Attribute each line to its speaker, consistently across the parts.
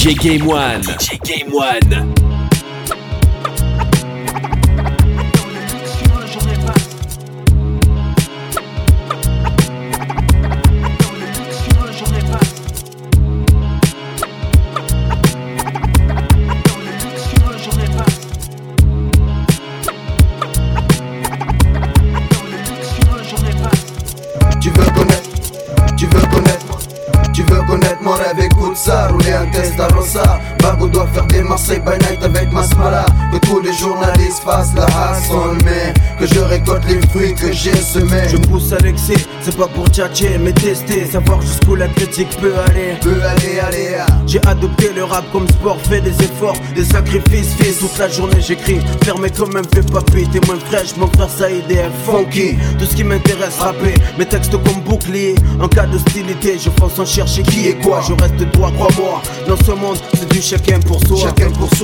Speaker 1: DJ Game One. DJ Game One.
Speaker 2: Marseille by night avec Masmala. Que tous les journalistes fassent la hassle Mais que je récolte les fruits que j'ai semés.
Speaker 3: Je me pousse à l'excès, c'est pas pour tchatcher mais tester. Savoir jusqu'où la critique peut aller.
Speaker 2: Peut aller, aller
Speaker 3: J'ai adopté le rap comme sport, fait des efforts, des sacrifices Fait toute la journée j'écris, fermé comme un fait papy T'es moins fraîche, mon frère ça est funky. Tout ce qui m'intéresse rapper, mes textes comme bouclier. En cas d'hostilité, je fonce sans chercher qui est quoi. Je reste droit, crois-moi. Dans ce monde, c'est du chacun pour soi.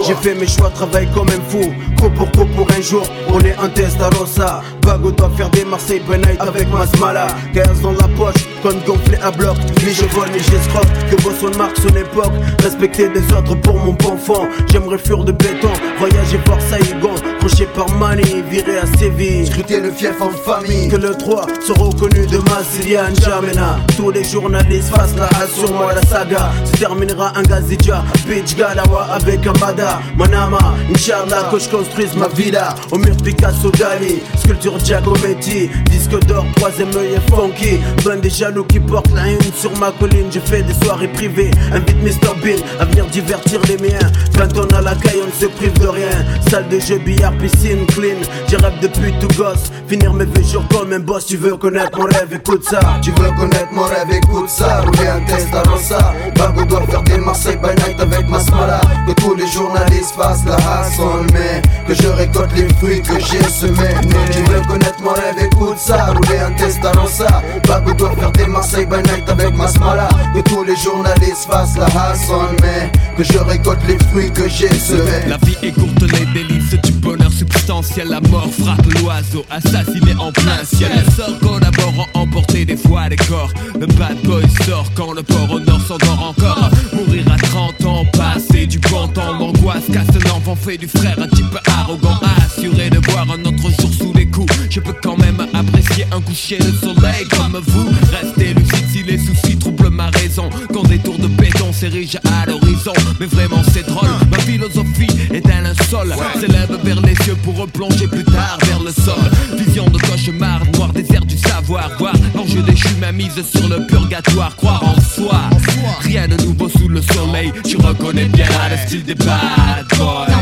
Speaker 3: J'ai fait mes choix, travaille comme un fou. Co pour co pour un jour, on est un test à Rosa. Bago doit faire des Marseille night avec Masmala. 15 dans la poche, comme gonflé à bloc. Ni je vole, ni j'escroque. Que son marque son époque. Respecter des autres pour mon bon fond. J'aimerais fuir de béton, voyager par Saïgon. Croché par Mani, viré à Séville.
Speaker 2: Scruter le fief en famille.
Speaker 3: Que le 3 soit reconnu de Massilia N'Djamena. Tous les journalistes fassent la hasse sur moi, la saga. Se terminera un Gazidja, Bitch Galawa avec un Bada. Manama, Inch'Allah, que je construise ma villa. Au mur Picasso Dali, sculpture Giacometti. Disque d'or, troisième œil et funky. Plein des jaloux qui portent la haine sur ma colline. J'ai fait des soirées privées, invite Mr. Bean à venir divertir les miens. Quand on a la caille, on ne se prive de rien. Salle de jeu, billard, piscine, clean. J'ai rêve depuis tout gosse. Finir mes vieux jours comme un boss. Tu veux connaître mon rêve, écoute ça.
Speaker 2: Tu veux connaître mon rêve, écoute ça. Rouler un test à Rosa. Bago doit faire des Marseille by night avec Masmala. Que tous les journalistes fassent la hassle. Mais que je récolte les fruits que j'ai semés. Tu veux connaître mon rêve, écoute ça. Rouler un test à Rosa. Bago doit faire des Marseille by night avec Masmala. Que tous les journalistes fassent la hassle. Mais que je récolte les fruits que j'ai semés.
Speaker 4: La vie est courte, les délices du bonheur substantiel. La mort frappe l'oiseau, assassiné en plein ciel. Les sorts collaborant, emporter des fois des corps. Le bad boy sort quand le port au nord s'endort encore. Mourir à 30 ans, passer du temps. L'angoisse casse un enfant fait du frère un type arrogant. Assuré de voir un autre jour. Je peux quand même apprécier un coucher de soleil comme vous. Restez lucide si les soucis troublent ma raison. Quand des tours de béton s'érigent à l'horizon. Mais vraiment c'est drôle, ma philosophie est un linceul. S'élève vers les cieux pour replonger plus tard vers le sol. Vision de cauchemar, noir désert du savoir. Voir l'enjeu déchu, ma mise sur le purgatoire. Croire en soi, rien de nouveau sous le soleil. Tu reconnais bien le style des bad boys.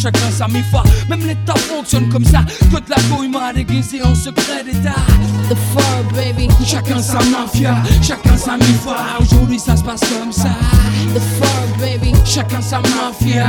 Speaker 5: Chacun sa mifa. Même l'État fonctionne comme ça. Que de la goïma déguisée en secret d'État.
Speaker 6: The fur, baby.
Speaker 5: Chacun sa mafia, chacun sa mifa. Aujourd'hui, ça se passe comme ça.
Speaker 6: The fur, baby.
Speaker 5: Chacun sa mafia.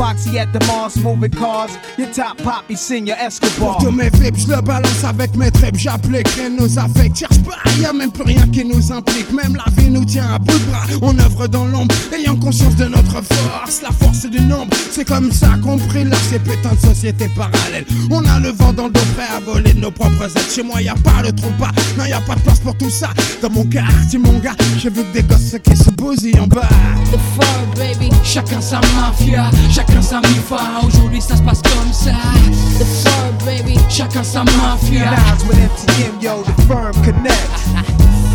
Speaker 7: Foxy at the Mars, moving cars. Your top poppy, senior Escobar.
Speaker 8: Pour tous mes vips, je le balance avec mes tripes, j'applique nos affects. Cherche pas, y'a même plus rien qui nous implique. Même la vie nous tient à bout de bras. On œuvre dans l'ombre, ayant conscience de notre force. La force du nombre, c'est comme ça qu'on brille là, ces putains de sociétés parallèles. On a le vent dans le dos, prêt à voler de nos propres aides. Chez moi, y a pas le trompe pas, non, y a pas de place pour tout ça. Dans mon quartier, mon gars, j'ai vu des gosses qui se bousillent en bas.
Speaker 9: The fur, baby.
Speaker 10: Chacun sa mafia, chacun sa mifa. Aujourd'hui ça se passe comme ça.
Speaker 9: The fur, baby.
Speaker 10: Chacun sa mafia,
Speaker 7: with MTM, yo, the firm connect.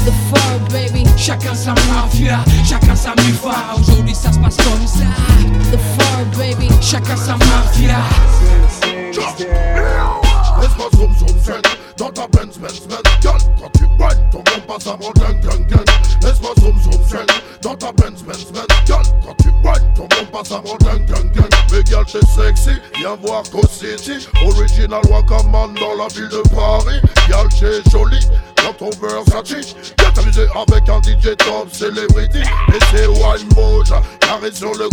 Speaker 9: The fur, baby.
Speaker 10: chacun sa mafia, chacun sa mifa. Aujourd'hui ça se passe comme ça.
Speaker 9: The fur, baby.
Speaker 10: Chacun sa mafia.
Speaker 11: Laisse-moi zoom zoom zen Dans ta Benz Benz Benz Gal Quand tu whine ton bon passe avant gang gang gang Laisse-moi zoom zoom zen Dans ta Benz Benz Benz Gal Quand passe gal t'es sexy Viens voir Go City. Original Wakaman dans la ville de Paris. Gal t'es jolie dans ton Versace. Viens t'amuser avec un DJ top celebrity. Et c'est Wine Mode Carré sur le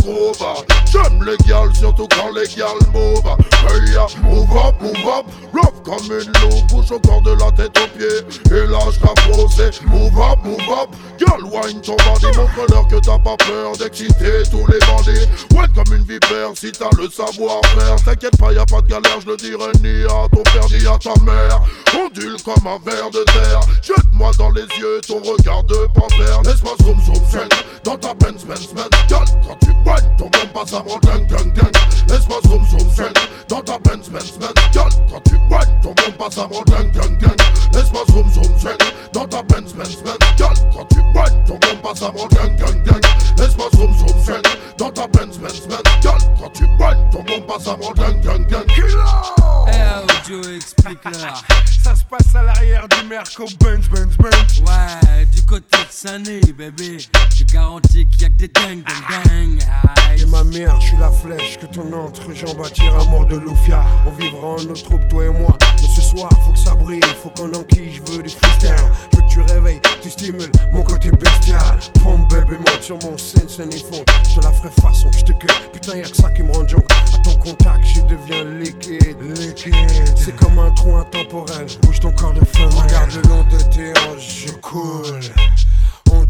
Speaker 11: J'aime les gals surtout quand les gals move Hey ya, move up, move up. Rough comme une loupe Bouge au corps de la tête aux pieds. Et lâche ta posée Move up, move up. Girl, wine ton bandit Montre-leur que t'as pas peur d'exciter tous les bandits. Ouais comme une vipère si t'as le savoir-faire. T'inquiète pas, y a pas de galère Je le dirai ni à ton père ni à ta mère. Ondule comme un ver de terre. Jette-moi dans les yeux ton regard de panthère. Laisse-moi zoom zoom Dans ta Benz Benz Benz Quand tu whine ton bon passe avant gang gang gang Laisse-moi zoom zoom zen Dans ta Benz Benz Benz Girl, quand tu whine ton bon passe avant gang gang gang Laisse-moi zoom zoom zen Dans ta Benz Benz Benz quand tu whine ton bon passe avant gang gang gang Laisse-moi zoom zoom zen Dans ta Benz Benz Benz quand tu whine ton bon passe avant gang gang gang
Speaker 10: Eh, Joe, explique-leur.
Speaker 8: Ça se passe à l'arrière du Merco Benz Benz Benz.
Speaker 10: Ouais, du côté de Sané, bébé. Je garantis qu'il y a que des dingues,
Speaker 8: Et ma mère, je suis la flèche que ton entrejambe attire à mort de Lufia. On vivra en notre troupe, toi et moi. Mais ce soir, faut que ça brille, faut qu'on enquille, je veux du freestyle. Je veux que tu réveilles, tu stimules mon côté bestial. Pompe bébé, monte sur mon scène, scène et fond. Je la ferai façon, je te gueule. Putain, y'a que ça qui me rend junk. À ton contact, je deviens liquide, liquide. C'est comme un trou intemporel. Bouge ton corps de feu, regarde le long de tes hanches, je coule.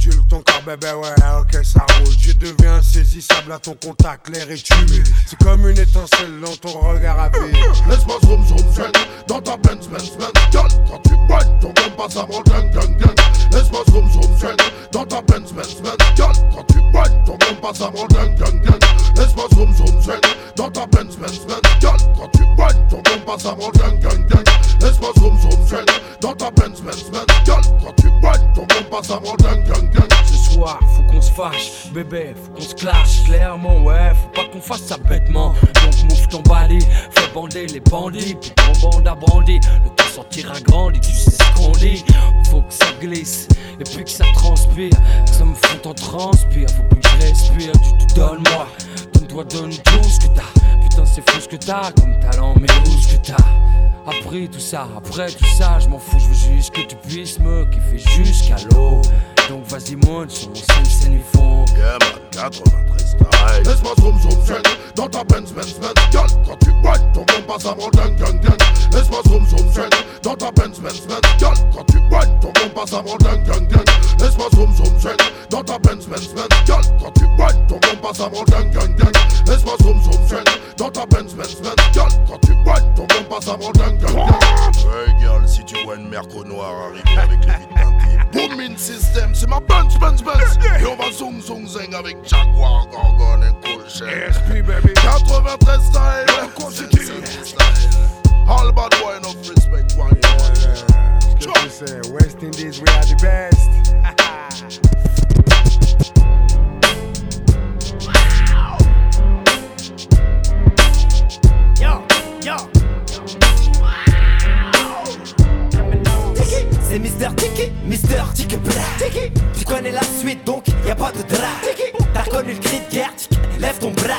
Speaker 8: Ondule ton corps, bébé, ouais, ok, ça roule. Je deviens insaisissable à ton contact, l'air est tué. C'est comme une étincelle dans ton regard à vie.
Speaker 11: Laisse-moi zoom zoom zen Dans ta Benz Benz Benz Girl, quand tu whine ton bon passe avant gang gang gang. Laisse-moi zoom zoom zen Dans ta Benz Benz Benz Girl, quand tu whine ton bon passe avant gang gang gang. Laisse-moi zoom zoom zen Dans ta Benz Benz Benz Girl, quand tu whine ton bon passe avant gang gang gang. Laisse-moi zoom zoom zen Dans ta Benz Benz Benz Girl, quand tu whine ton bon passe avant gang gang gang
Speaker 10: Ce soir, faut qu'on se fâche, bébé, faut qu'on se clash. Clairement, ouais, faut pas qu'on fasse ça bêtement. Donc, mouffe ton balai, fais bander les bandits. Puis ton bande a brandi, le temps sortira grandi, tu sais ce qu'on dit. Faut que ça glisse, et puis que ça transpire. Que ça me fout en transpire, faut plus que je respire. Tu te donnes moi, donne-toi, donne tout ce que t'as. Putain, c'est fou ce que t'as comme talent, mais où ce que t'as? Après tout ça, après tout ça, je m'en fous, je veux juste que tu puisses me kiffer jusqu'à l'eau. Donc vas-y monte sur mon scène, scène ils font.
Speaker 11: Yeah man, 93 style Laisse-moi zoom zoom zen Dans ta Benz Benz Benz Girl, quand tu whine ton bon passe avant gang gang gang. Laisse-moi zoom zoom zen Dans ta Benz Benz Benz Girl, quand tu whine ton bon passe avant gang gang gang. Laisse-moi zoom zoom zen Dans ta Benz Benz Benz Girl, quand tu whine ton bon passe avant gang gang gang Laisse-moi zoom zoom zen Dans ta Benz Benz Benz Girl, quand tu whine ton bon passe avant gang gang Hey girl, si tu vois une merco noire arriver avec les vides teintées Booming system, c'est ma Benz Benz Benz. Et on va zoom zoom zing avec Jaguar, Gorgon et Cool
Speaker 8: baby.
Speaker 11: 93 style, style. All bad boy enough respect one
Speaker 8: Ce que tu sais, West Indies, we are the best.
Speaker 12: C'est Mister Tiki, Mister Tiki Blah. Tu connais la suite donc y a pas de drap le cri de guerre, lève ton bras.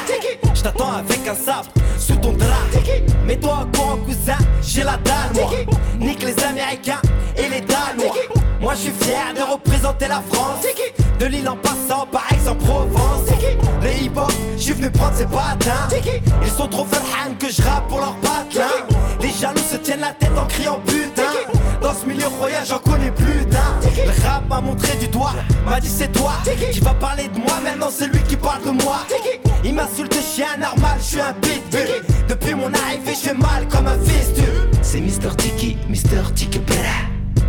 Speaker 12: Je t'attends avec un sabre sous ton drap. Mets-toi au courant, cousin, j'ai la dalle, moi. Nique les Américains et les Danois. Moi, je suis fier de représenter la France. De l'île en passant par Aix-en-Provence. Les hip-hop, je suis venu prendre ces patins. Ils sont trop fan que je rappe pour leur patelin. Les jaloux se tiennent la tête en criant royal, j'en connais plus d'un. Le rap m'a montré du doigt, m'a dit c'est toi qui vas parler de moi. Maintenant, c'est lui qui parle de moi. Il m'insulte chien normal, je suis un pitbull. Depuis mon arrivée, je fais mal comme un fistule. C'est Mister Tiki, Mister Tiki Bra.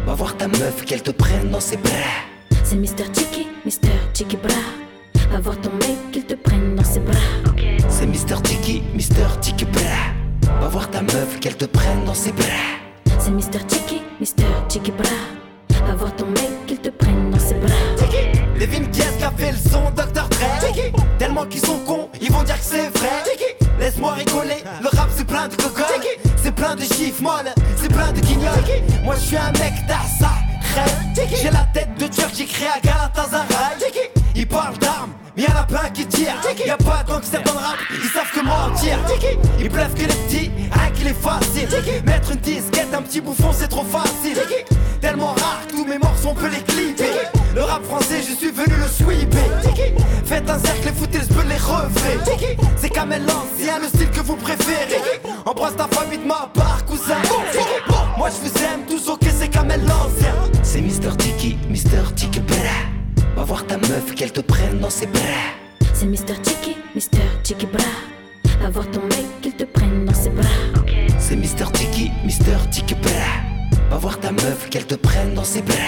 Speaker 12: Va voir ta meuf, qu'elle te prenne dans ses bras.
Speaker 13: C'est Mister Tiki, Mister Tiki Bra. Va voir ton mec, qu'il te prenne dans ses bras.
Speaker 12: C'est Mister Tiki, Mister Tiki Bra. Va voir ta meuf, qu'elle te prenne dans ses bras.
Speaker 13: C'est Mister Tiki, Mister Tiki Bra. Va voir ton mec, qu'il te prenne dans ses bras.
Speaker 12: Devine qui est-ce qui a fait le son, Dr. Dre. Tellement qu'ils sont cons, ils vont dire que c'est vrai. Laisse-moi rigoler, le rap c'est plein de cocoles. C'est plein de chiffres molles, c'est plein de guignols. Moi je suis un mec d'Assa, J'ai la tête de Turc, j'ai créé à Galatasaray Ils parlent d'armes, mais y'en a plein qui tirent. Y'a pas de gangsters dans le rap, ils savent que mentir. Ils bluffent que les petits, rien qu'il est facile. Mettre une disquette, un petit bouffon c'est trop facile. Tellement rare tous mes morceaux on peut les clipper. Le rap français je suis venu le sweeper. Faites un cercle et foutez le les refrains. C'est Kamel l'ancien, le style que vous préférez. Embrasse ta famille de ma part cousin. Moi je vous aime tous ok c'est Kamel l'ancien. C'est Mister Tiki, Mister Tiki Bra Va voir ta meuf qu'elle te prenne dans ses bras.
Speaker 13: C'est Mister Tiki, Mister Tiki Bra.
Speaker 12: c'est
Speaker 13: plein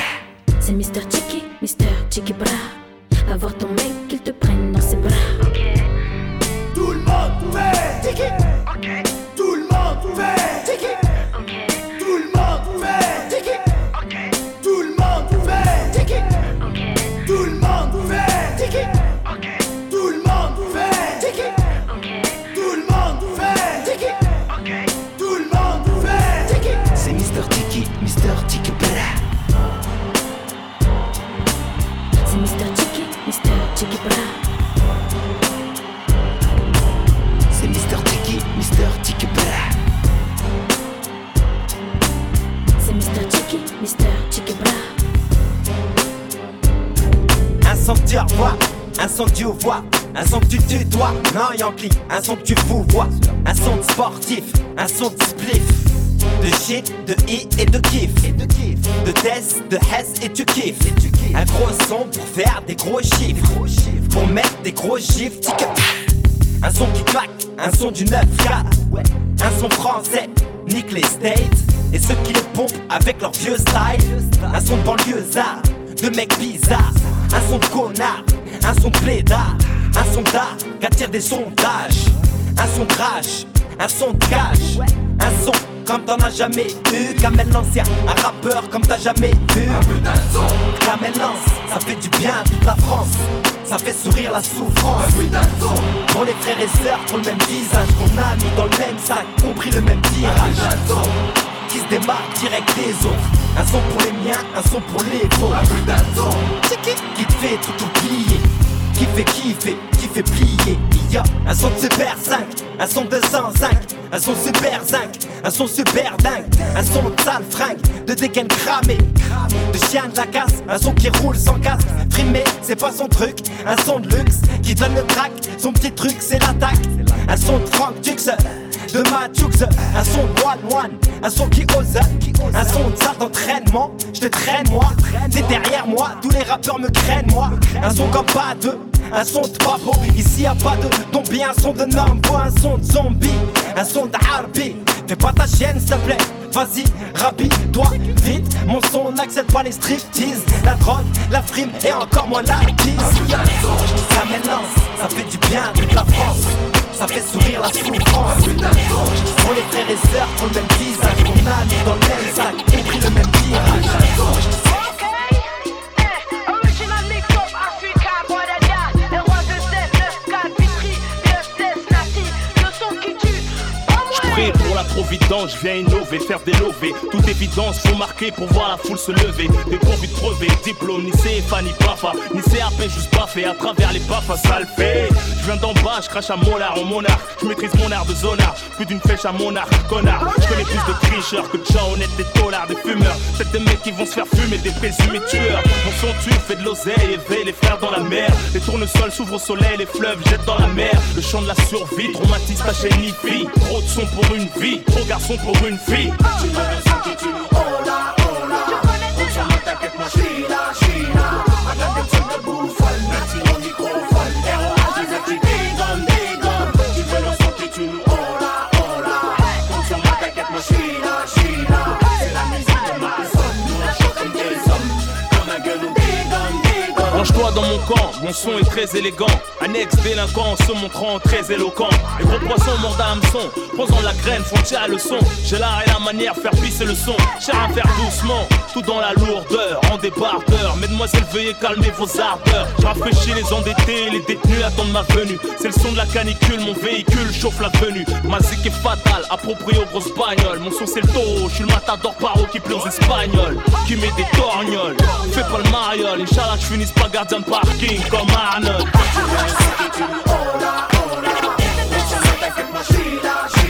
Speaker 12: un son que tu vois, un son de sportif, un son de spliff, de shit, de i et de kiff, de test, de hess et tu kiffes, un gros son pour faire des gros chiffres, pour mettre des gros chiffres, un son qui claque, un son du 9 un son français, nique les States, et ceux qui les pompent avec leur vieux style, un son de banlieusard, de mecs bizarres, un son de connard, un son de plaidard, un son d'art qui attire des sondages, un son rage, un son de cash, un son comme t'en as jamais eu, Kamel l'ancien, un rappeur comme t'as jamais vu. Kamel lance, ça fait du bien à toute la France, ça fait sourire la souffrance. Pour les frères et sœurs, pour le même visage, qu'on a mis dans le même sac, compris le même tirage. Qui se démarque direct des autres. Un son pour les miens, un son pour les vôtres. Qui te fait tout oublier, qui fait kiffer, qui fait plier. Il y a un son de super 5, un son de 105, un son super 5, un son super dingue, un son de sale fringue, de dégaine cramé, de chien de la casse, un son qui roule sans casque. Trimé, c'est pas son truc, un son de luxe qui donne le track, son petit truc c'est l'attaque. Un son de Frank Dux, de Matux, un son de One One, un son qui ose, un son de salle d'entraînement. Je te traîne moi, t'es derrière moi, tous les rappeurs me craignent moi. Un son comme pas deux, un son de papo, ici y a pas de zombie, un son de Nambo, un son de zombie, un son de harbi. Fais pas ta chienne s'il te plaît, vas-y, rapide-toi, vite. Mon son n'accepte pas les striptease, la drogue, la frime et encore moins la bise. Ça m'élance, ça fait du bien à toute la France. Ça fait sourire la souffrance Pour les frères et sœurs, pour le même visage qu'on a dans le même sac, compris le même tirage
Speaker 14: Vidange, je viens innover, faire des lovés. Toute évidence, faut marquer pour voir la foule se lever. Dépourvu de brevet, diplôme, ni CFA, ni PAFA, ni CAP, juste baffé à travers les baffes, ça le. Je viens d'en bas, je crache à Mollard, en monarque. Je maîtrise mon art de zonard, plus d'une flèche à monarque, connard. Je connais plus de tricheurs que de gens honnêtes, des dollars, des fumeurs. Peut-être des mecs qui vont se faire fumer, des présumés tueurs. Mon son tue, fait de l'oseille, éveille les frères dans la mer. Les tournesols s'ouvrent au soleil, les fleuves jettent dans la mer. Le chant de la survie, traumatise ta chaîne. Trop de son pour une vie, trop garçon pour une fille. Tu mon son est très élégant. Un ex-délinquant en se montrant très éloquent. Les gros poissons mordent à hameçon, posant la graine, frontière à le son. J'ai l'art et la manière, faire pisser le son. Cher à faire doucement, tout dans la lourdeur, en débardeur. Mesdemoiselles, veuillez calmer vos ardeurs. Rafraîchis les endettés, les détenus attendent ma venue. C'est le son de la canicule, mon véhicule chauffe la venue. Ma zik est fatale, approprié aux grosses bagnoles. Mon son c'est le taureau, je suis le matador paro qui plaît aux espagnols. Qui met des torgnoles, fais pas le mariole. Inch'Allah, je finisse pas gardien de parking romana. Ahora, ahora, esta noche no te.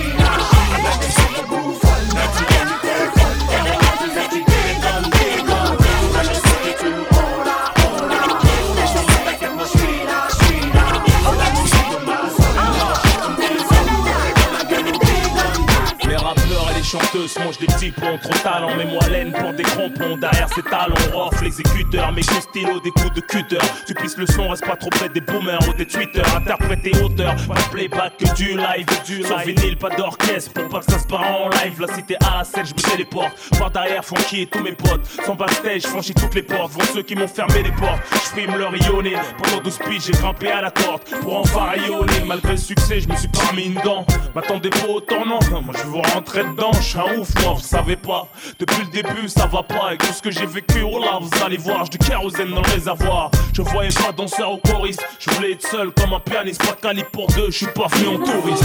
Speaker 14: Et mangent des petits ponts, trop talent, mais moi laine pour des crampons. Derrière ces talons, off l'exécuteur, mes coups stylo, des coups de cutter. Tu pisses le son, reste pas trop près des boomers ou des tweeters. Interprété auteur, pas de playback que du live, du Sur vinyle, pas d'orchestre, pour pas que ça se part en live. La cité à la scène, je me téléporte. Par derrière, funky et tous mes potes. Sans backstage, je franchis toutes les portes. Vont ceux qui m'ont fermé les portes. Je frime leur rayonner. Pendant 12 piges, j'ai grimpé à la corde pour enfin rayonner. Malgré le succès, je me suis pas mis une dent. M'attendez pas autant, non. Moi, je veux rentrer dedans. Je ouf, moi, vous savez pas. Depuis le début, ça va pas. Et tout ce que j'ai vécu, oh là, vous allez voir. J'ai du kérosène dans le réservoir. Je voyais pas danseur ou choriste. Je voulais être seul comme un pianiste. Pas calibre pour deux, je suis pas venu en touriste.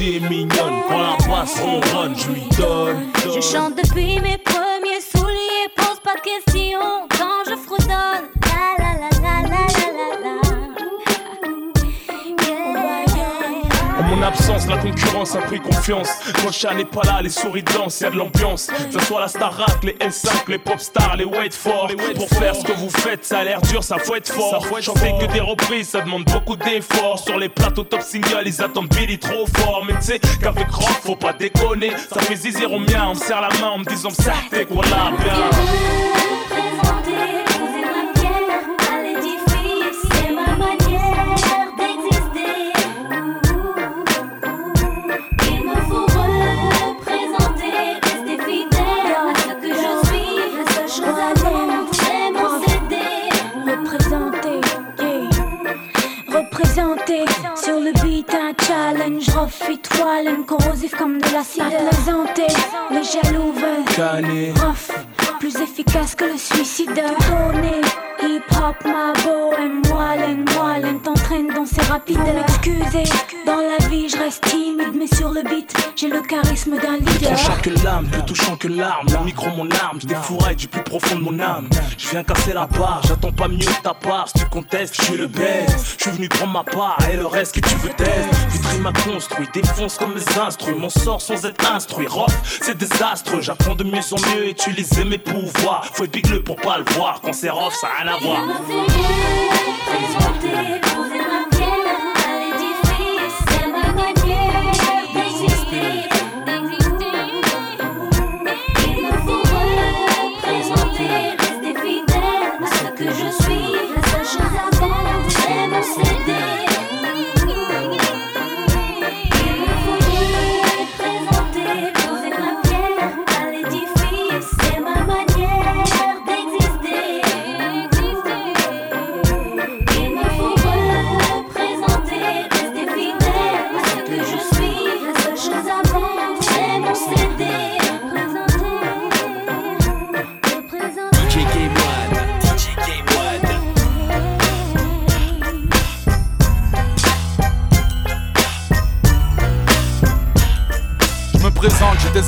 Speaker 14: Quand la basse ronronne, je lui donne.
Speaker 13: Je chante depuis mes
Speaker 14: mon absence, la concurrence a pris confiance. Chat n'est pas là, les souris dansent, y'a de l'ambiance. Que ce soit la Starac, les L5, les pop stars, les wait for. Pour faire ce que vous faites, ça a l'air dur, ça faut être fort. Chanter que des reprises, ça demande beaucoup d'efforts. Sur les plateaux top single, ils attendent Billy trop fort. Mais tu sais qu'avec rock, faut pas déconner. Ça fait zizir au mien, on me serre la main en me disant ça, t'es quoi là, bien.
Speaker 13: Comme de plaisanter, les jaloux veulent plus efficace que le suicide. Tourner, hip hop, ma bohème, moellen, moellen, t'entraîne dans ces rapides. M'excuser, dans la vie je reste timide, mais sur le beat, j'ai le charisme d'un.
Speaker 14: Tranchant que l'âme, plus touchant que l'arme. Le micro, mon arme, je défouraille du plus profond de mon âme. Je viens casser la barre, j'attends pas mieux de ta part. Si tu contestes, je suis le best. Je suis venu prendre ma part et le reste que tu veux test. Vitry m'a construit, défonce comme mes instruits. Mon sort sans être instruit. Rock, c'est désastreux. J'apprends de mieux en mieux, utiliser mes pouvoirs. Faut être big le pour pas le voir. Quand c'est rough, ça a rien à voir.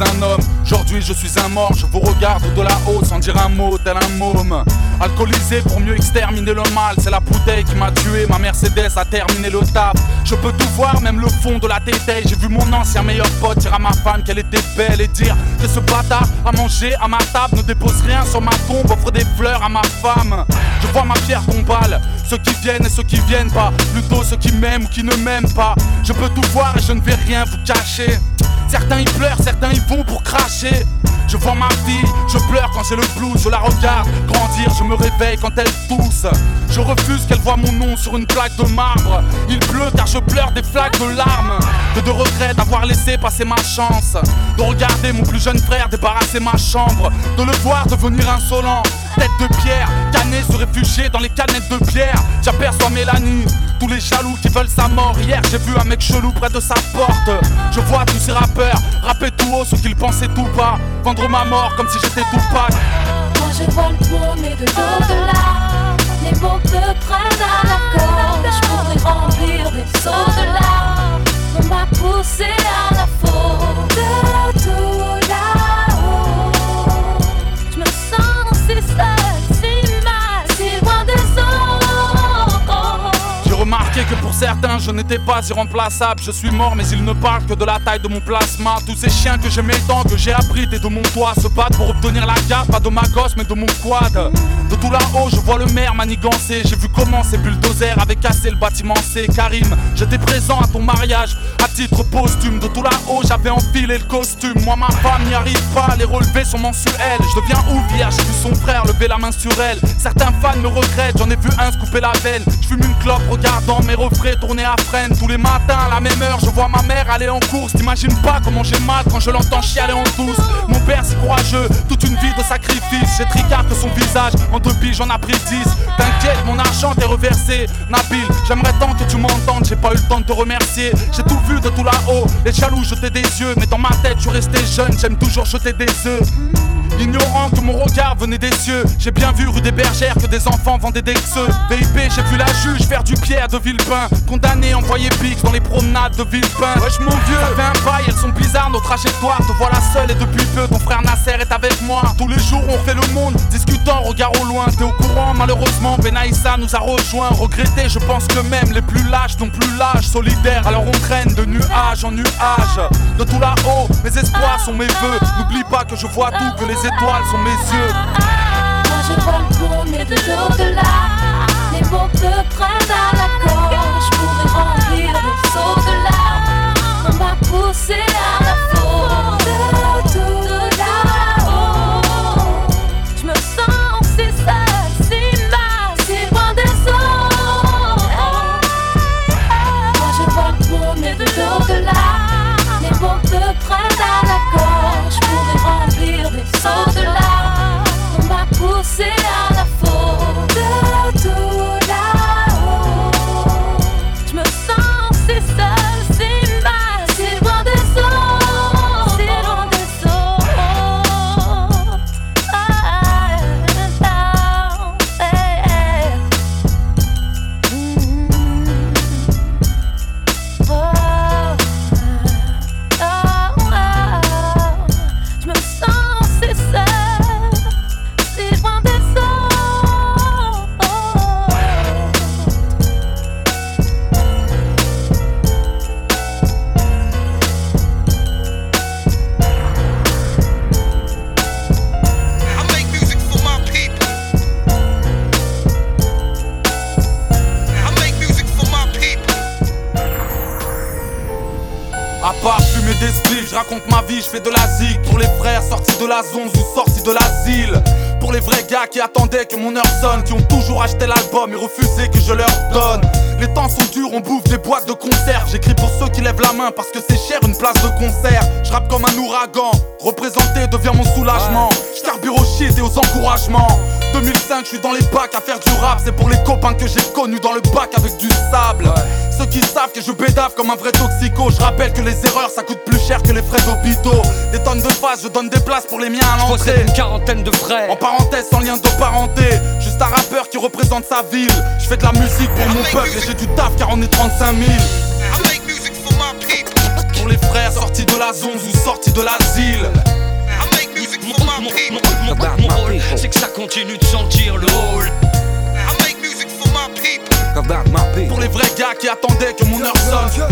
Speaker 15: Un homme. Aujourd'hui, je suis un mort. Je vous regarde de la haut sans dire un mot, tel un môme. Alcoolisé pour mieux exterminer le mal. C'est la bouteille qui m'a tué. Ma Mercedes a terminé le taf. Je peux tout voir, même le fond de la tête. J'ai vu mon ancien meilleur pote dire à ma femme qu'elle était belle et dire que ce bâtard a mangé à ma table ne dépose rien sur ma tombe, offre des fleurs à ma femme. Je vois ma pierre tombale, ceux qui viennent et ceux qui viennent pas, plutôt ceux qui m'aiment ou qui ne m'aiment pas. Je peux tout voir et je ne vais rien vous cacher. Certains y pleurent, certains y vont pour cracher. Je vois ma fille, je pleure quand j'ai le blues, je la regarde grandir, je me réveille quand elle tousse. Je refuse qu'elle voit mon nom sur une plaque de marbre. Il pleut car je pleure des flaques de larmes. Que de regrets d'avoir laissé passer ma chance. De regarder mon plus jeune frère débarrasser ma chambre. De le voir devenir insolent. Tête de pierre, canet se réfugier dans les canettes de bière. J'aperçois Mélanie, tous les jaloux qui veulent sa mort. Hier j'ai vu un mec chelou près de sa porte. Je vois tous ces rappeurs rapper tout haut ce qu'ils pensaient tout bas. Vendre ma mort comme si j'étais tout pas.
Speaker 13: Moi je vois le et de l'au-delà Les mots me prennent à la gorge Je pourrais remplir des seaux de larmes
Speaker 15: certains je n'étais pas irremplaçable. Je suis mort mais ils ne parlent que de la taille de mon plasma. Tous ces chiens que j'aimais tant que j'ai abrité de mon toit Se battent pour obtenir la garde pas de ma gosse mais de mon quad. De tout là-haut je vois le maire manigancer. J'ai vu comment ces bulldozers avaient cassé le bâtiment C. Karim j'étais présent à ton mariage. À titre posthume De tout là-haut j'avais enfilé le costume. Moi ma femme n'y arrive pas les relevés sont mensuels. Je deviens ouf hier j'ai vu son frère lever la main sur elle. Certains fans me regrettent j'en ai vu un se couper la veine. Je fume une clope regardant mes refrains tourner à Tous les matins à la même heure. Je vois ma mère aller en course. T'imagines pas comment j'ai mal quand je l'entends chialer en douce. Mon père c'est courageux, toute une vie de sacrifice. J'ai tricard son visage, en deux j'en ai pris dix. T'inquiète mon argent t'est reversé. Nabil, j'aimerais tant que tu m'entendes. J'ai pas eu le temps de te remercier. J'ai tout vu de tout là-haut, les jaloux jetaient des yeux. Mais dans ma tête je restais jeune, j'aime toujours jeter des œufs Ignorant que mon regard venait des cieux. J'ai bien vu rue des bergères que des enfants vendaient des xeux VIP j'ai vu la juge faire du pierre de Villepin. Condamné envoyé pique dans les promenades de Villepin. Wesh mon vieux, ça fait un bail, elles sont bizarres nos trajectoires. Te voilà seul et depuis peu ton frère Nasser est avec moi. Tous les jours on fait le monde, discutant, regard au loin. T'es au courant malheureusement, Benaïssa nous a rejoint Regretté, je pense que même les plus lâches n'ont plus l'âge. Solidaire Alors on traîne de nuage en nuage. De tout là-haut, mes espoirs sont mes vœux N'oublie pas que je vois tout, que les étoiles sont mes yeux.
Speaker 13: Moi je le monde et de l'au-delà Les mots me prennent à la gorge Je pourrais remplir des seaux de larmes On m'a poussé à Je
Speaker 15: raconte ma vie, je fais de la zig. Pour les frères sortis de la zone ou sortis de l'asile. Pour les vrais gars qui attendaient que mon heure sonne Qui ont toujours acheté l'album et refusé que je leur donne Les temps sont durs, on bouffe des boîtes de conserve J'écris pour ceux qui lèvent la main parce que c'est cher une place de concert. Je rappe comme un ouragan, représenter devient mon soulagement. Je carbure aux shit et aux encouragements. 2005, je suis dans les bacs à faire du rap. C'est pour les copains que j'ai connus dans le bac avec du sable. Ceux qui savent que je bédave comme un vrai toxico. Je rappelle que les erreurs ça coûte plus cher que les frais d'hôpitaux. Des tonnes de phases, je donne des places pour les miens à l'entrée.
Speaker 16: une quarantaine de frères
Speaker 15: En parenthèse, sans lien de parenté. Juste un rappeur qui représente sa ville. Je fais de la musique pour mon peuple et j'ai du taf car on est 35 000
Speaker 17: I make music for my people.
Speaker 15: Pour les frères sortis de de la zone ou sorti de l'asile.
Speaker 16: C'est que ça continue de sentir le hall.
Speaker 15: Pour les vrais gars qui attendaient que mon heure sonne.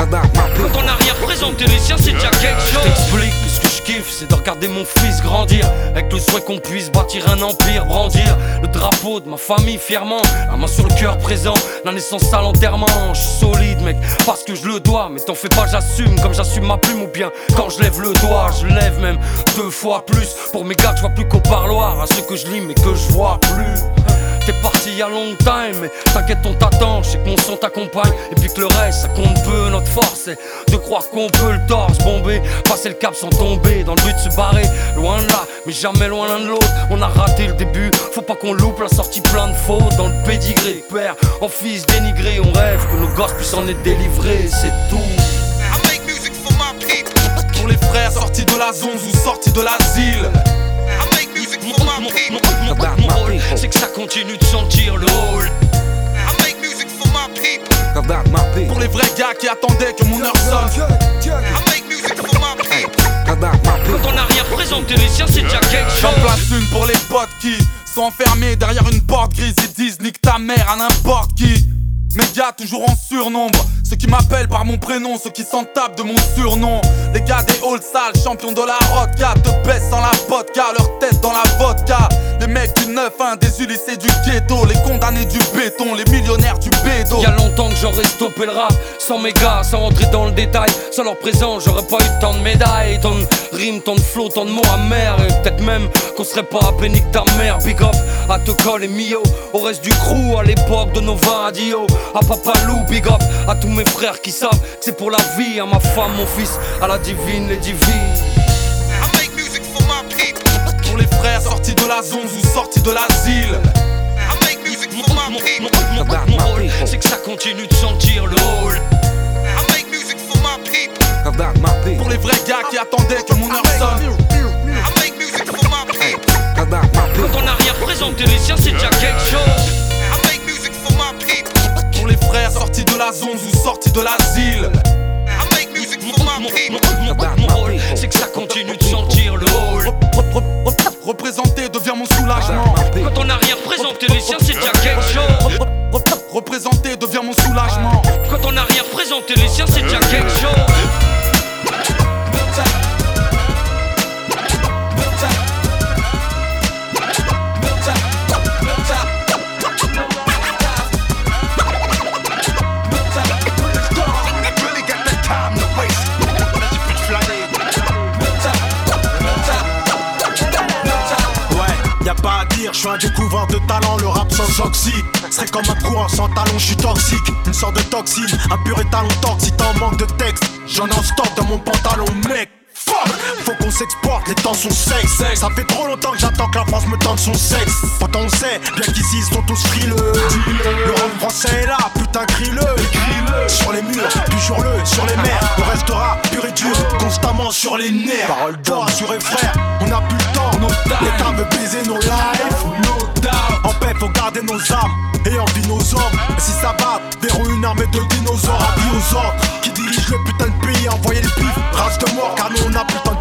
Speaker 16: Quand on n'a rien présenté, les siens, c'est déjà quelque chose. C'est de regarder mon fils grandir. Avec le souhait qu'on puisse bâtir un empire, brandir le drapeau de ma famille fièrement. La main sur le cœur présent, la naissance à l'enterrement. Je suis solide, mec, parce que je le dois. Mais t'en fais pas, j'assume comme j'assume ma plume. Ou bien quand je lève le doigt, je lève même deux fois plus. Pour mes gars, je vois plus qu'au parloir. À ceux que je lis, mais que je vois plus. T'es parti il y a longtemps, mais t'inquiète, on t'attend. Je sais que mon son t'accompagne, et puis que le reste, ça compte peu. Notre force, c'est de croire qu'on peut le torse bomber, passer le cap sans tomber, dans le but de se barrer. Loin de là, mais jamais loin l'un de l'autre. On a raté le début, faut pas qu'on loupe la sortie plein de fautes. Dans le pédigré, père en fils dénigré, on rêve que nos gosses puissent en être délivrés, c'est tout.
Speaker 15: Pour les frères sortis de la zone ou sortis de l'asile.
Speaker 16: C'est que ça continue de sentir le hall.
Speaker 15: Pour les vrais gars qui attendaient que mon heure sonne.
Speaker 16: Quand on n'a rien présenté, les siens, c'est déjà quelque chose.
Speaker 15: J'en place une pour les potes qui sont enfermés derrière une porte grise et disent nique ta mère à n'importe qui. Médias toujours en surnombre, ceux qui m'appellent par mon prénom, ceux qui s'en tapent de mon surnom. Les gars des halls sales, champions de la rodka, te baissent sans la vodka, leur tête dans la vodka. Les mecs du 9-1, des Ulysses du ghetto, les condamnés du béton, les millionnaires du bédo.
Speaker 16: Y a longtemps que j'aurais stoppé le rap, sans mes gars, sans rentrer dans le détail. Sans leur présence, j'aurais pas eu tant de médailles, tant de rimes, tant de flots, tant de mots amers. Et peut-être même qu'on serait pas appelé nique ta mère. Big up à Tocol et Mio, au reste du crew, à l'époque de Nova Adio. À Papa Lou, big up à tous mes frères qui savent que c'est pour la vie, à ma femme, mon fils, à la divine, les divines.
Speaker 15: Pour les frères sortis de la zone ou sortis de l'asile.
Speaker 16: C'est que ça continue de sentir le hall.
Speaker 15: Pour les vrais gars qui attendaient que mon heure sonne.
Speaker 16: Quand on n'a rien présenté, les siens, c'est déjà quelque chose.
Speaker 15: Pour les frères sortis de la zone ou sortis de l'asile.
Speaker 16: C'est que ça continue de sentir le hall.
Speaker 15: Représenter devient mon soulagement.
Speaker 18: Oxy. Serait comme un courant sans talon, je suis toxique. Une sorte de toxine, un pur étalon toxique en manque de texte, j'en ai en stock dans mon pantalon mec. Fuck. Faut qu'on s'exporte, les temps sont secs Ça fait trop longtemps que j'attends que la France me tente son sexe. Pourtant on sait, bien qu'ici ils sont tous frileux. Le rap français est là, putain crie-le Sur les murs, puis le sur les mers. On restera pur et dur, constamment sur les nerfs. Parole d'or, assuré frère, on a plus le temps. L'État veut baiser nos lives. En faut garder nos âmes et en hommes Et si ça va, verront une armée de dinosaures. Habillés aux Qui dirige le putain de pays Envoyez le pif, race de mort Car nous on a plus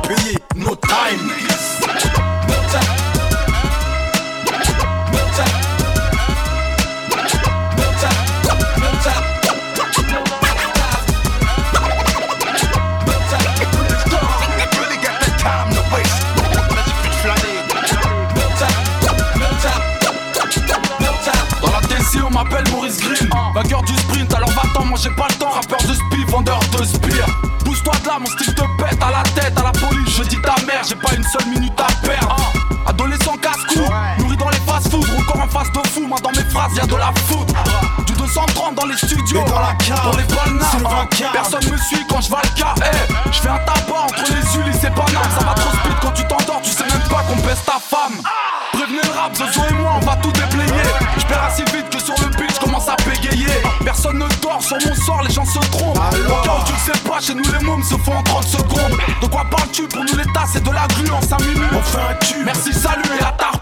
Speaker 15: se Au cas où tu le sais pas, chez nous les mômes se font en 30 secondes. De quoi parles-tu? Pour nous l'état c'est de la en 5 minutes
Speaker 18: On fait un tube.
Speaker 15: Merci, salut et à tard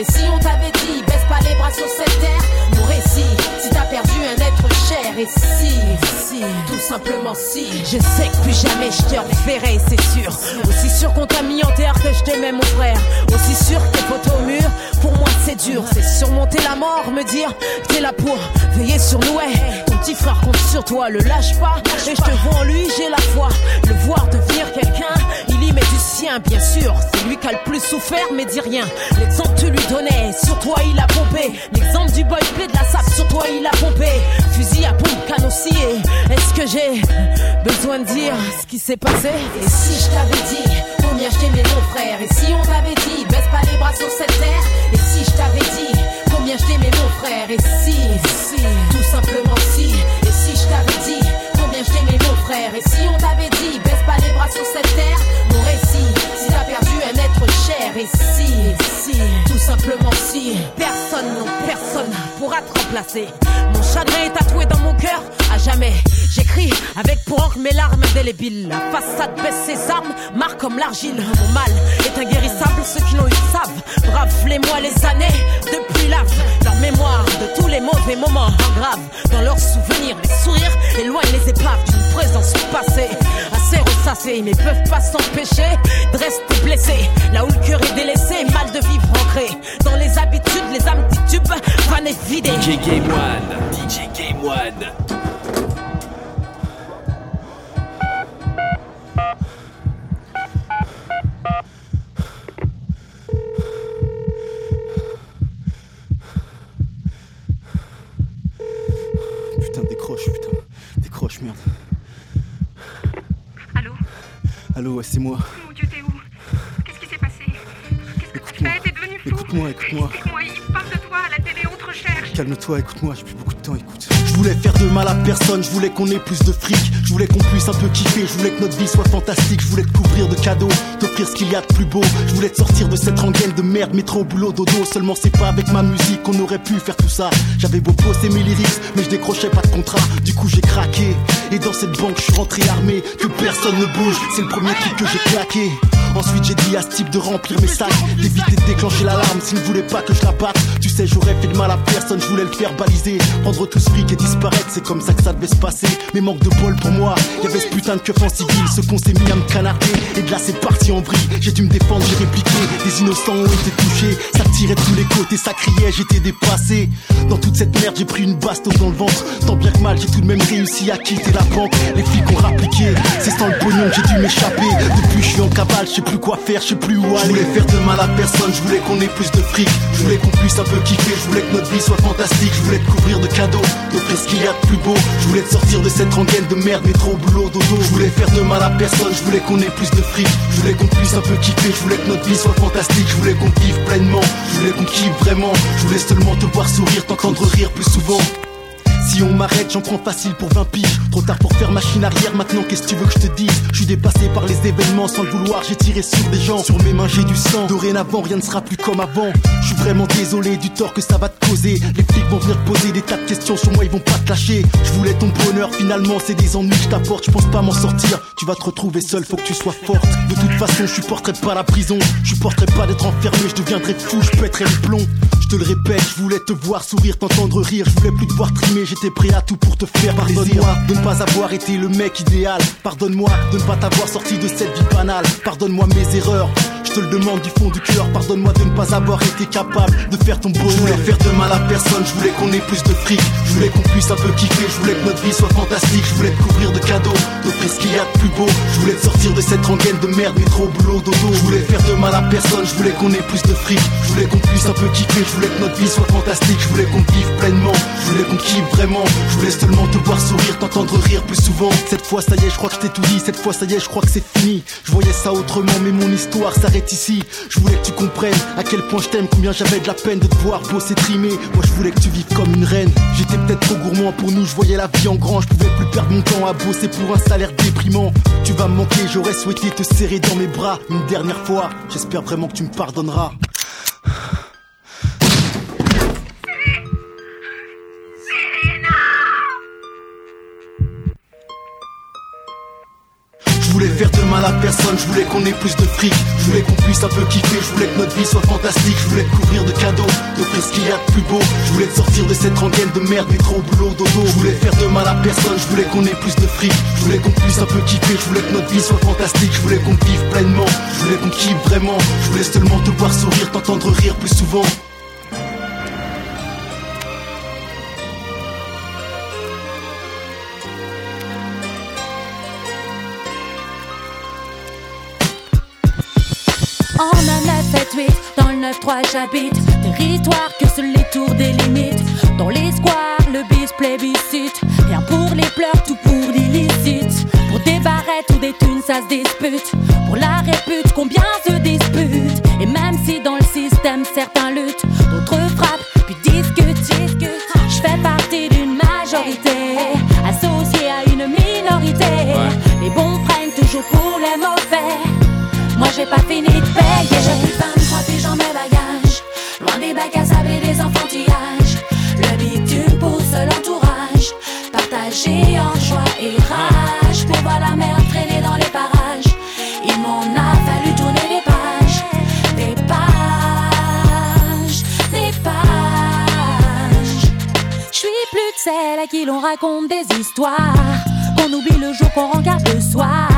Speaker 10: Et si
Speaker 6: on t'avait dit baisse pas les bras sur cette terre Mon récit, si t'as perdu un être cher Et si, si, tout simplement si Je sais que plus jamais je te reverrai, c'est sûr. Aussi sûr qu'on t'a mis en terre que je t'aimais, mon frère. Aussi sûr que tes potes au mur, pour moi c'est dur. C'est surmonter la mort, me dire t'es là pour veiller sur nous. Ouais, ton petit frère compte sur toi, le lâche pas. Et je te vois en lui, j'ai la foi. Le voir devenir quelqu'un, il y met bien sûr. C'est lui qui a le plus souffert, mais dis rien. L'exemple tu lui donnais, sur toi il a pompé. L'exemple du boy play de la sape, sur toi il a pompé. Fusil à pompe, canon scié. Est-ce que j'ai besoin de dire ce qui s'est passé?
Speaker 13: Et si je t'avais dit combien je t'aimais mon frère Et si on t'avait dit baisse pas les bras sur cette terre Et si je t'avais dit combien je t'aimais mon frère Et si, si, tout simplement si Et si je t'avais dit Et si on t'avait dit baisse pas les bras sur cette terre Mon récit, si t'as perdu un être cher Et si, si, tout simplement si
Speaker 6: Personne, non, personne pourra te remplacer. Mon chagrin est tatoué dans mon cœur à jamais. J'écris avec pour encre mes larmes indélébiles. La façade baisse ses armes, marque comme l'argile. Mon mal est inguérissable, ceux qui l'ont eu savent. Brave les mois, les années, depuis lave. Mémoire de tous les mauvais moments en grave. Dans leurs souvenirs, les sourires éloignent les épaves d'une présence passée. Assez ressassée, mais peuvent pas s'empêcher de rester blessés. Là où le cœur est délaissé, mal de vivre ancré. Dans les habitudes, les âmes titubes, van et vidé.
Speaker 4: DJ Game One, DJ Game One.
Speaker 19: Allô,
Speaker 20: ouais, c'est moi.
Speaker 19: Mon Dieu, t'es où? Qu'est-ce qui s'est passé? Qu'est-ce que tu fais? T'es devenu fou?
Speaker 20: Écoute-moi, écoute-moi.
Speaker 19: Explique-moi, il parle de toi à la télé, on te recherche.
Speaker 20: Calme-toi, écoute-moi, j'ai plus beaucoup voulais faire de mal à personne, je voulais qu'on ait plus de fric, je voulais qu'on puisse un peu kiffer, je voulais que notre vie soit fantastique, je voulais te couvrir de cadeaux, t'offrir ce qu'il y a de plus beau, je voulais te sortir de cette rengaine de merde, métro, boulot, dodo, seulement c'est pas avec ma musique qu'on aurait pu faire tout ça. J'avais beau poster mes lyrics, mais je décrochais pas de contrat, du coup j'ai craqué, et dans cette banque je suis rentré armé, que personne ne bouge, c'est le premier truc que j'ai claqué. Ensuite j'ai dit à ce type de remplir mes sacs D'éviter de déclencher l'alarme s'il ne voulait pas que je la batte. Tu sais j'aurais fait de mal à personne, je voulais le faire baliser. Prendre tout ce fric et disparaître, c'est comme ça que ça devait se passer. Mais manque de bol pour moi, y'avait ce putain de keuf en civil. Ce qu'on s'est mis à me canarder, et de là c'est parti en vrille. J'ai dû me défendre, j'ai répliqué, des innocents ont été touchés Ça tirait de tous les côtés, ça criait, j'étais dépassé. Dans toute cette merde j'ai pris une bastos dans le ventre. Tant bien que mal j'ai tout de même réussi à quitter la banque. Les flics ont rappliqué, c'est sans le pognon j'ai dû m'échapper. Depuis je suis en cavale, je sais plus quoi faire, je sais plus où aller. Je voulais faire de mal à personne, je voulais qu'on ait plus de fric. Je voulais qu'on puisse un peu kiffer, je voulais que notre vie soit fantastique. Je voulais te couvrir de cadeaux, d'offrir ce qu'il y a de plus beau. Je voulais te sortir de cette rengaine de merde, métro, boulot, dodo. Je voulais faire de mal à personne, je voulais qu'on ait plus de fric. Je voulais qu'on puisse un peu kiffer, je voulais que notre vie soit fantastique. Je voulais qu'on vive pleinement, je voulais qu'on kiffe vraiment. Je voulais seulement te voir sourire, t'entendre rire plus souvent. Si on m'arrête, j'en prends facile pour 20 piges. Trop tard pour faire machine arrière, maintenant qu'est-ce que tu veux que je te dise? Je suis dépassé par les événements sans le vouloir, j'ai tiré sur des gens. Sur mes mains, j'ai du sang. Dorénavant, rien ne sera plus comme avant. Je suis vraiment désolé du tort que ça va te causer. Les flics vont venir te poser des tas de questions sur moi, ils vont pas te lâcher. Je voulais ton bonheur, finalement, c'est des ennuis que je t'apporte. Je pense pas m'en sortir. Tu vas te retrouver seul, faut que tu sois forte. De toute façon, je supporterai pas la prison. Je supporterai pas d'être enfermé, je deviendrai fou, je pèterai le plomb. Je te le répète, je voulais te voir sourire, t'entendre rire. Je voulais plus te voir trimer, j'étais prêt à tout pour te faire. Pardonne-moi de ne pas avoir été le mec idéal. Pardonne-moi de ne pas t'avoir sorti de cette vie banale. Pardonne-moi mes erreurs. Je te le demande du fond du cœur, pardonne-moi de ne pas avoir été capable de faire ton bonheur. Je voulais faire de mal à personne, je voulais qu'on ait plus de fric. Je voulais qu'on puisse un peu kiffer, je voulais que notre vie soit fantastique. Je voulais te couvrir de cadeaux, d'offrir ce qu'il y a de plus beau. Je voulais te sortir de cette rengaine de merde, métro, boulot, dodo. Je voulais faire de mal à personne, je voulais qu'on ait plus de fric. Je voulais qu'on puisse un peu kiffer, je voulais que notre vie soit fantastique. Je voulais qu'on vive pleinement, je voulais qu'on kiffe vraiment. Je voulais seulement te voir sourire, t'entendre rire plus souvent. Cette fois, ça y est, je crois que je t'ai tout dit. Cette fois, ça y est, je crois que c'est fini. Je voyais ça autrement, mais mon histoire s'arrête Je voulais que tu comprennes à quel point je t'aime, combien j'avais de la peine de te voir bosser trimer. Moi, je voulais que tu vives comme une reine. J'étais peut-être trop gourmand pour nous, je voyais la vie en grand. Je pouvais plus perdre mon temps à bosser pour un salaire déprimant. Tu vas me manquer, j'aurais souhaité te serrer dans mes bras une dernière fois. J'espère vraiment que tu me pardonneras. Faire de mal à personne, je voulais qu'on ait plus de fric, je voulais qu'on puisse un peu kiffer, je voulais que notre vie soit fantastique, je voulais te couvrir de cadeaux, d'offrir ce qu'il y a de plus beau, je voulais te sortir de cette rengaine de merde, métro, boulot, dodo, je voulais faire de mal à personne, je voulais qu'on ait plus de fric, je voulais qu'on puisse un peu kiffer, je voulais que notre vie soit fantastique, je voulais qu'on vive pleinement, je voulais qu'on kiffe vraiment, je voulais seulement te voir sourire, t'entendre rire plus souvent.
Speaker 13: dans le 9-3 j'habite. Territoire que seuls les tours délimitent. Dans les squares, le bis plébiscite. Rien pour les pleurs, tout pour l'illicite. Pour des barrettes ou des thunes, ça se dispute. Pour la répute, combien se disputent? Et même si dans le système certains luttent, d'autres frappent, puis discutent. discutent Je fais partie d'une majorité, associée à une minorité. Les bons prennent toujours pour les mauvais. Moi j'ai pas fini de payer, j'ai plus faim. Celle à qui l'on raconte des histoires. Qu'on oublie le jour qu'on regarde le soir.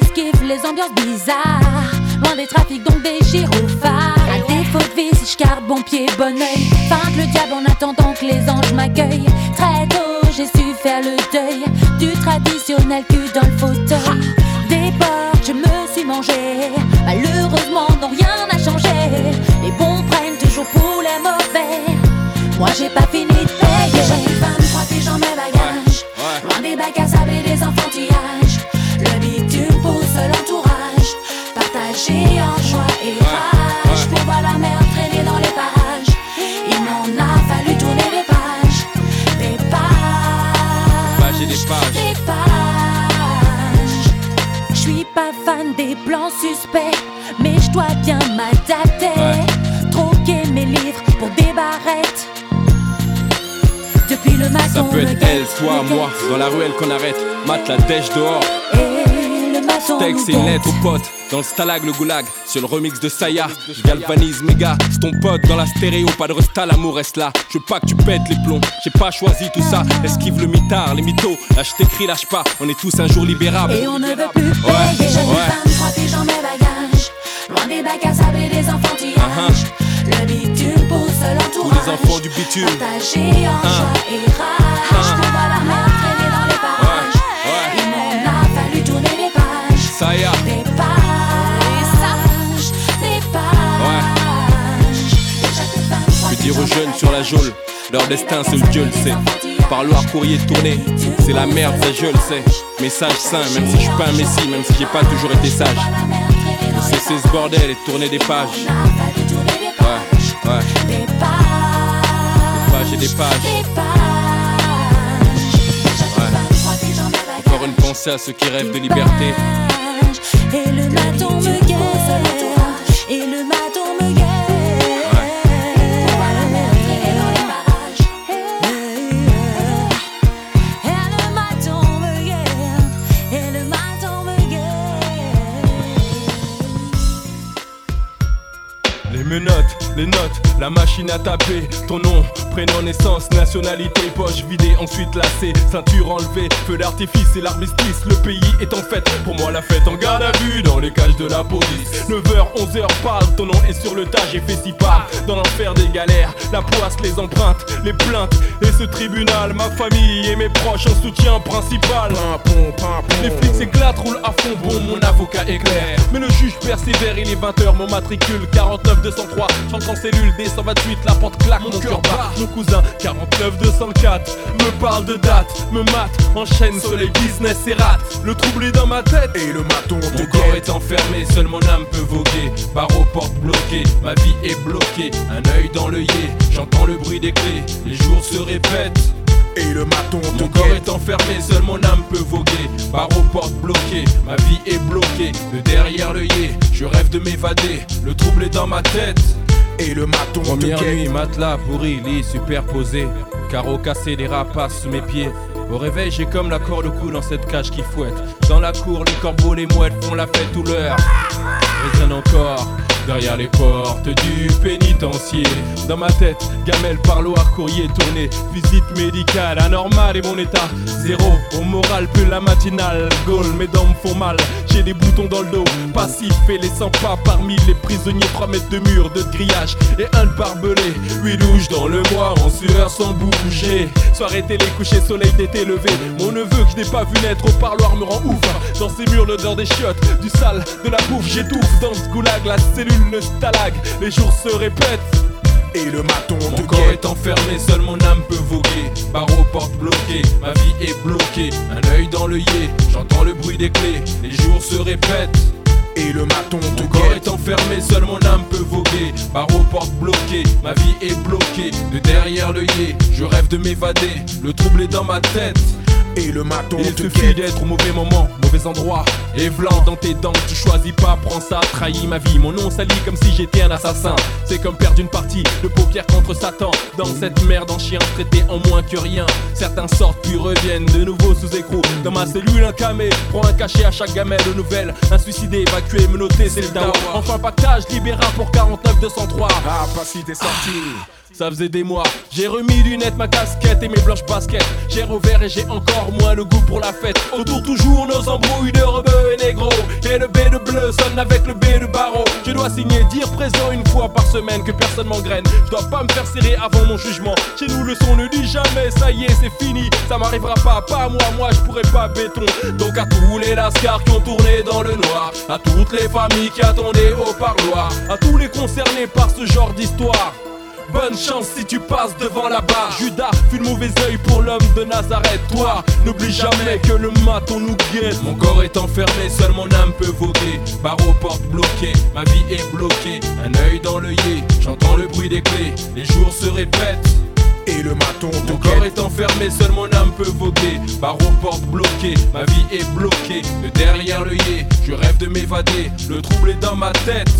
Speaker 13: Esquive les ambiances bizarres? Loin des trafics donc des gyrophares. À défaut de vie si je garde bon pied bon oeil. Feinte le diable en attendant que les anges m'accueillent. Très tôt j'ai su faire le deuil Du traditionnel cul dans le fauteuil. Des portes je me suis mangé Malheureusement non rien n'a changé Moi j'ai pas fini de payer. J'ai 23 piges dans mes bagages Loin des bacs à sable et des enfantillages. Le bitume pousse l'entourage. Partagé en joie et rage. Pour voir la mer traîner dans les parages. Il m'en a fallu tourner des pages. Des pages.
Speaker 21: Et des pages.
Speaker 13: Des pages. Je suis pas fan des plans suspects Mais je dois bien
Speaker 21: Ça peut être elle, toi, moi, dans la ruelle qu'on arrête. Mat la dèche dehors.
Speaker 13: Et le maçon
Speaker 21: Texte et une lettre au pote. Dans le stalag, le goulag, sur le remix de Saya. Je galvanise méga, c'est ton pote dans la stéréo, pas de resta, l'amour reste là. Je veux pas que tu pètes les plombs, j'ai pas choisi tout ça. Esquive le mitard, les mythos. Là, je t'écris, lâche pas, on est tous un jour libérables.
Speaker 13: Et on ne veut plus
Speaker 21: Ouais,
Speaker 13: payer J'ai
Speaker 21: ouais.
Speaker 13: 23 piges dans mes bagages Loin des bacs à sable et des enfantillages Le
Speaker 21: Tous
Speaker 13: l'entourage
Speaker 21: les enfants du bitume.
Speaker 13: Partagé en joie et rage Pour voir la mer traîner dans les parages Il m'en a fallu tourner des pages
Speaker 21: Saya.
Speaker 13: Des pages Des pages Déjà que 23
Speaker 21: Je dire aux jeunes sur la geôle, leur destin seul Dieu le sait. Parloir, courrier tourné, c'est la merde, ça je le sais. Message sain, même si je suis pas un messie, même si j'ai pas toujours été sage. Cesser ce bordel et tourner des pages. Des pages.
Speaker 13: Des
Speaker 21: pages et des pages.
Speaker 13: Des pages.
Speaker 21: Encore une pensée à ceux qui rêvent de liberté.
Speaker 13: Et le me. La
Speaker 21: machine à taper. Ton nom, prénom, naissance, nationalité, poche vidée, ensuite lacée, ceinture enlevée, feu d'artifice et l'armistice. Le pays est en fête, pour moi la fête en garde à vue dans les cages de la police. 9h, 11h, parle, ton nom est sur le tas, j'ai fait si part dans l'enfer des galères. La poisse, les empreintes, les plaintes et ce tribunal, ma famille et mes proches en soutien principal. Les flics s'éclatent, roulent à fond, bon, mon avocat est clair. Mais le juge persévère, il est 20h, mon matricule 49 203, j'entre en cellule D128, la porte claque, mon cœur bat. Mon cousin 49 204 me parle de date, me mate, enchaîne soleil business et rate. Le trouble est dans ma tête et le maton Mon corps est enfermé, seule mon âme peut voguer. Barreau porte bloquée, ma vie est bloquée. Un œil dans l'œillet, j'entends le bruit des clés. Les jours se répètent. Et le maton Mon corps est enfermé, seule mon âme peut voguer. Barreau porte bloquée, ma vie est bloquée. De derrière l'œillet, je rêve de m'évader. Le trouble est dans ma tête. Et le maton Première nuit, matelas pourri, lit superposé. Carreaux cassés, des rapaces sous mes pieds. Au réveil, j'ai comme la corde au cou dans cette cage qui fouette. Dans la cour, les corbeaux, les mouettes font la fête tout l'heure. Résonne encore derrière les portes du pénitencier. Dans ma tête, gamelle, parloir, courrier tourné. Visite médicale, anormale et mon état zéro. Au moral, plus la matinale. Gaulle, mes dents me font mal. J'ai des boutons dans le dos, passif et les 100 pas parmi les prisonniers. 3 mètres de mur, de grillage et un barbelé. 8 douches dans le mois, en sueur sans bouger. Soirée télé, coucher, soleil d'été levé. Mon neveu que je n'ai pas vu naître au parloir me rend ouf. Dans ces murs, l'odeur des chiottes, du sale, de la bouffe, j'étouffe. Dans ce goulag, la cellule, le stalag. Les jours se répètent. Et le maton Mon corps est enfermé, seule mon âme peut voguer. Barreau porte bloquée, ma vie est bloquée. Un œil dans l'œillet, j'entends le bruit des clés. Les jours se répètent. Et le maton Mon corps est enfermé, seule mon âme peut voguer. Barreau porte bloquée, ma vie est bloquée. De derrière l'œillet, je rêve de m'évader. Le trouble est dans ma tête. Et le maton Il suffit d'être au mauvais moment, mauvais endroit. Et blanc dans tes dents, tu choisis pas, prends ça, trahis ma vie. Mon nom sali comme si j'étais un assassin. C'est comme perdre une partie de paupières contre Satan. Dans cette merde en chien traité en moins que rien. Certains sortent puis reviennent de nouveau sous écrou. Dans ma cellule un camé, prends un cachet à chaque gamelle de nouvelles. Un suicidé, évacué, menotté, c'est le dawa. Enfin pactage, libéra pour 49 203 Ah pas si t'es sorti ça faisait des mois, j'ai remis lunettes, ma casquette et mes blanches baskets. J'ai revers et j'ai encore moins le goût pour la fête. Autour toujours nos embrouilles de rebeux et négro. Et le B de bleu sonne avec le B de barreau. Je dois signer, dire présent une fois par semaine que personne m'engraine. Je dois pas me faire serrer avant mon jugement. Chez nous, le son ne dit jamais, ça y est, c'est fini. Ça m'arrivera pas, pas moi, moi je pourrais pas béton. Donc à tous les lascars qui ont tourné dans le noir, à toutes les familles qui attendaient au parloir, à tous les concernés par ce genre d'histoire. Bonne chance si tu passes devant la barre. Judas fut le mauvais œil pour l'homme de Nazareth. Toi, n'oublie jamais que le maton nous guette. Mon corps est enfermé, seule mon âme peut voguer. Barreau porte bloquée, ma vie est bloquée. Un œil dans l'œillet, j'entends le bruit des clés. Les jours se répètent et le maton Mon corps est enfermé, seule mon âme peut voguer. Barreau porte bloquée, ma vie est bloquée. De derrière l'œillet, je rêve de m'évader. Le trouble est dans ma tête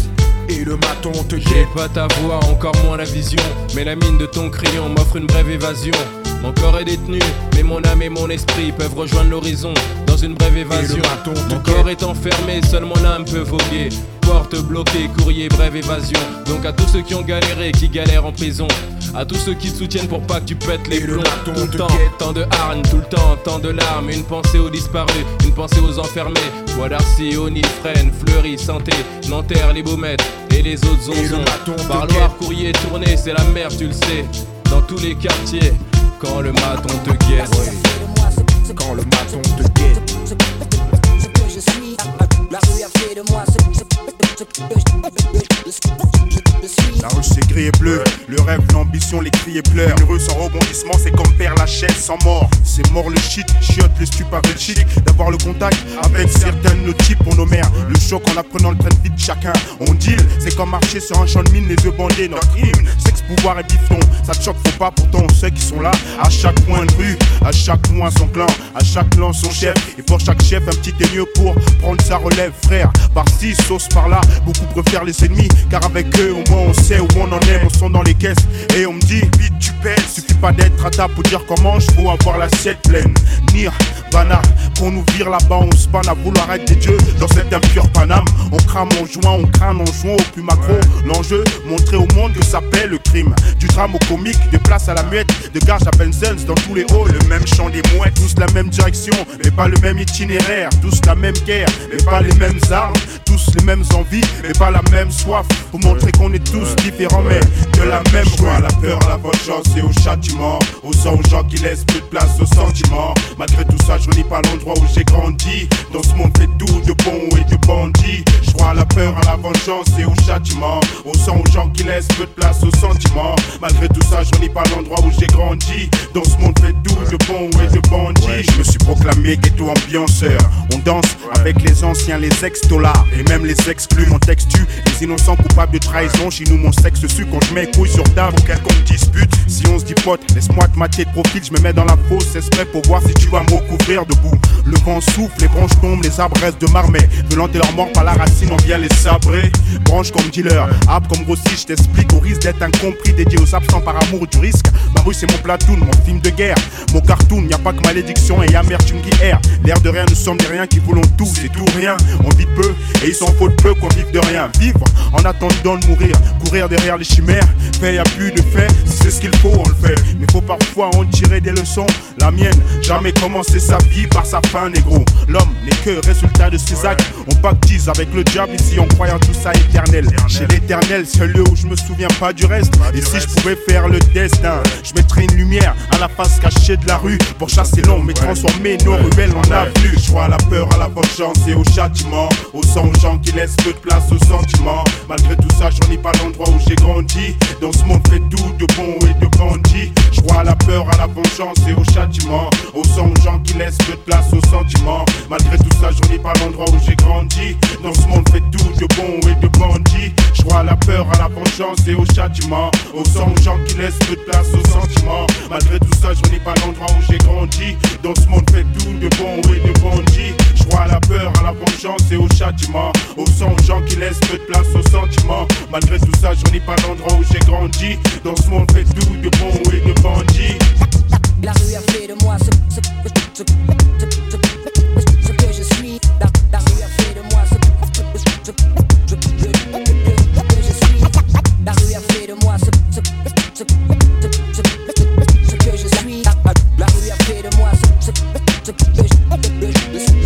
Speaker 21: et le maton te J'ai pas ta voix, encore moins la vision Mais la mine de ton crayon m'offre une brève évasion mon corps est détenu, mais mon âme et mon esprit peuvent rejoindre l'horizon dans une brève évasion. Mon corps est enfermé, seule mon âme peut voguer. Porte bloquée, courrier, brève évasion. Donc à tous ceux qui ont galéré, qui galèrent en prison. À tous ceux qui te soutiennent pour pas que tu pètes les plombs. Tout le temps, tant de hargne, tout le temps, tant de larmes. Une pensée aux disparus, une pensée aux enfermés. Bois d'Arcy, Onifrène, Fleury, Santé, Nanterre, les Baumettes et les autres zonzons. Parloir, courrier, tourné, c'est la merde, tu le sais. Dans tous les quartiers, quand le maton te guette.
Speaker 18: Quand le maton te guette.
Speaker 13: Ce que je suis, la rue a fait de moi
Speaker 18: La rue c'est gris et bleu, le rêve, l'ambition, les cris et pleurs. Une rue sans rebondissement, c'est comme père la chaise sans mort. C'est mort le shit, chiotte le stup avec le chic. D'avoir le contact avec certains de nos types pour nos mères. Le choc en apprenant le train de vite
Speaker 22: chacun on deal. C'est comme marcher sur un champ de mine, les yeux bandés. Notre hymne, sexe, pouvoir et bifton. Ça te choque, faut pas, pourtant on sait qu'ils sont là. À chaque coin de rue, à chaque coin son clan, à chaque clan son chef. Et pour chaque chef, un petit mieux pour prendre sa relève, frère. Par-ci, sauce par-là, beaucoup préfèrent les ennemis. Car avec eux, au moins on sait où on en est. On sont dans les caisses et on me dit, vite tu pèses. Suffit pas d'être à table pour dire comment je faut avoir l'assiette pleine. Nir, Bana, qu'on nous vire là-bas, on se panne à vouloir être des dieux dans cette impure Paname. On crame en jouant, on crâne en jouant au plus macro. L'enjeu, montrer au monde que ça paie le crime. Du drame au comique, de place à la muette, de gage à Benzels dans tous les halls. Le même chant des mouettes, tous la même direction, mais pas le même itinéraire. Tous la même guerre, mais pas les mêmes armes. Tous les mêmes envies, mais pas la même soif. Pour montrer qu'on est tous différents, mais de la même joie. La peur, la vengeance et au châtiment. Au sang aux gens qui laissent plus de place aux sentiments. Malgré tout ça, je relis pas l'endroit où j'ai grandi. Dans ce monde fait tout de bon et de bandits. Je crois à la peur, à la vengeance et au châtiment. Au sang aux gens qui laissent peu de place aux sentiments. Malgré tout ça, je relis pas l'endroit où j'ai grandi. Dans ce monde fait tout de bon et de bandits. Je me suis proclamé ghetto ambianceur. On danse avec les anciens, les ex-dollars et même les exclus. Mon texte tue les innocents coupables de trahison. Chez nous, mon sexe su quand je mets couilles sur table pour quelconque dispute. Si on se dit pote, laisse-moi te mater de profil. Je me mets dans la fosse esprit pour voir si tu vas me recouvrir debout. Le vent souffle, les branches tombent, les arbres restent de marmet. Violenter leur mort par la racine, on vient les sabrer. Branche comme dealer, arbre comme grossi, je t'explique au risque d'être incompris, dédié aux absents par amour du risque. Ma rue, c'est mon platoon, mon film de guerre, mon cartoon. Y a pas que malédiction et amertume qui erre. L'air de rien, nous sommes des riens qui voulons tout, c'est tout rien. On vit peu et il s'en faut peu qu'on de rien. Vivre en attendant de mourir, courir derrière les chimères. Y a plus de fait, si c'est ce qu'il faut, on le fait. Mais faut parfois en tirer des leçons. La mienne, jamais commencer sa vie par sa fin, négro. L'homme n'est que résultat de ses actes. On pactise avec le diable ici en croyant tout ça éternel. Chez l'éternel, c'est le lieu où je me souviens pas du reste. Et si je pouvais faire le destin, je mettrais une lumière à la face cachée de la rue pour chasser l'ombre et transformer nos ruelles en avenues. Je crois à la peur, à la vengeance et au châtiment. Au sang aux gens qui laissent peu de place aux sentiments. Malgré tout ça, j'en ai pas l'endroit où j'ai grandi. Dans ce monde fait tout de bon et de bandits. Je crois à la peur, à la vengeance et au châtiment. Au sang aux gens qui laissent peu de place aux sentiments. Malgré tout ça, j'en ai pas l'endroit où j'ai grandi. Dans ce monde fait tout de bon et de bandits. Je crois à la peur, à la vengeance et au châtiment. Au sang aux gens qui laissent peu de place aux sentiments. Malgré tout ça, j'en ai pas l'endroit où j'ai grandi. Dans ce monde fait tout de bon et de bandits à la peur, à la vengeance et au châtiment. Au sang, aux gens qui laissent peu de place aux sentiments. Malgré tout ça, j'en ai pas l'endroit où j'ai grandi. Dans ce monde, fait tout de bon et de bandit. Ce, que je suis.
Speaker 6: La, rue a fait de moi ce, que je suis. La rue a fait de moi ce, que je suis. La, rue a fait de moi ce, que je suis.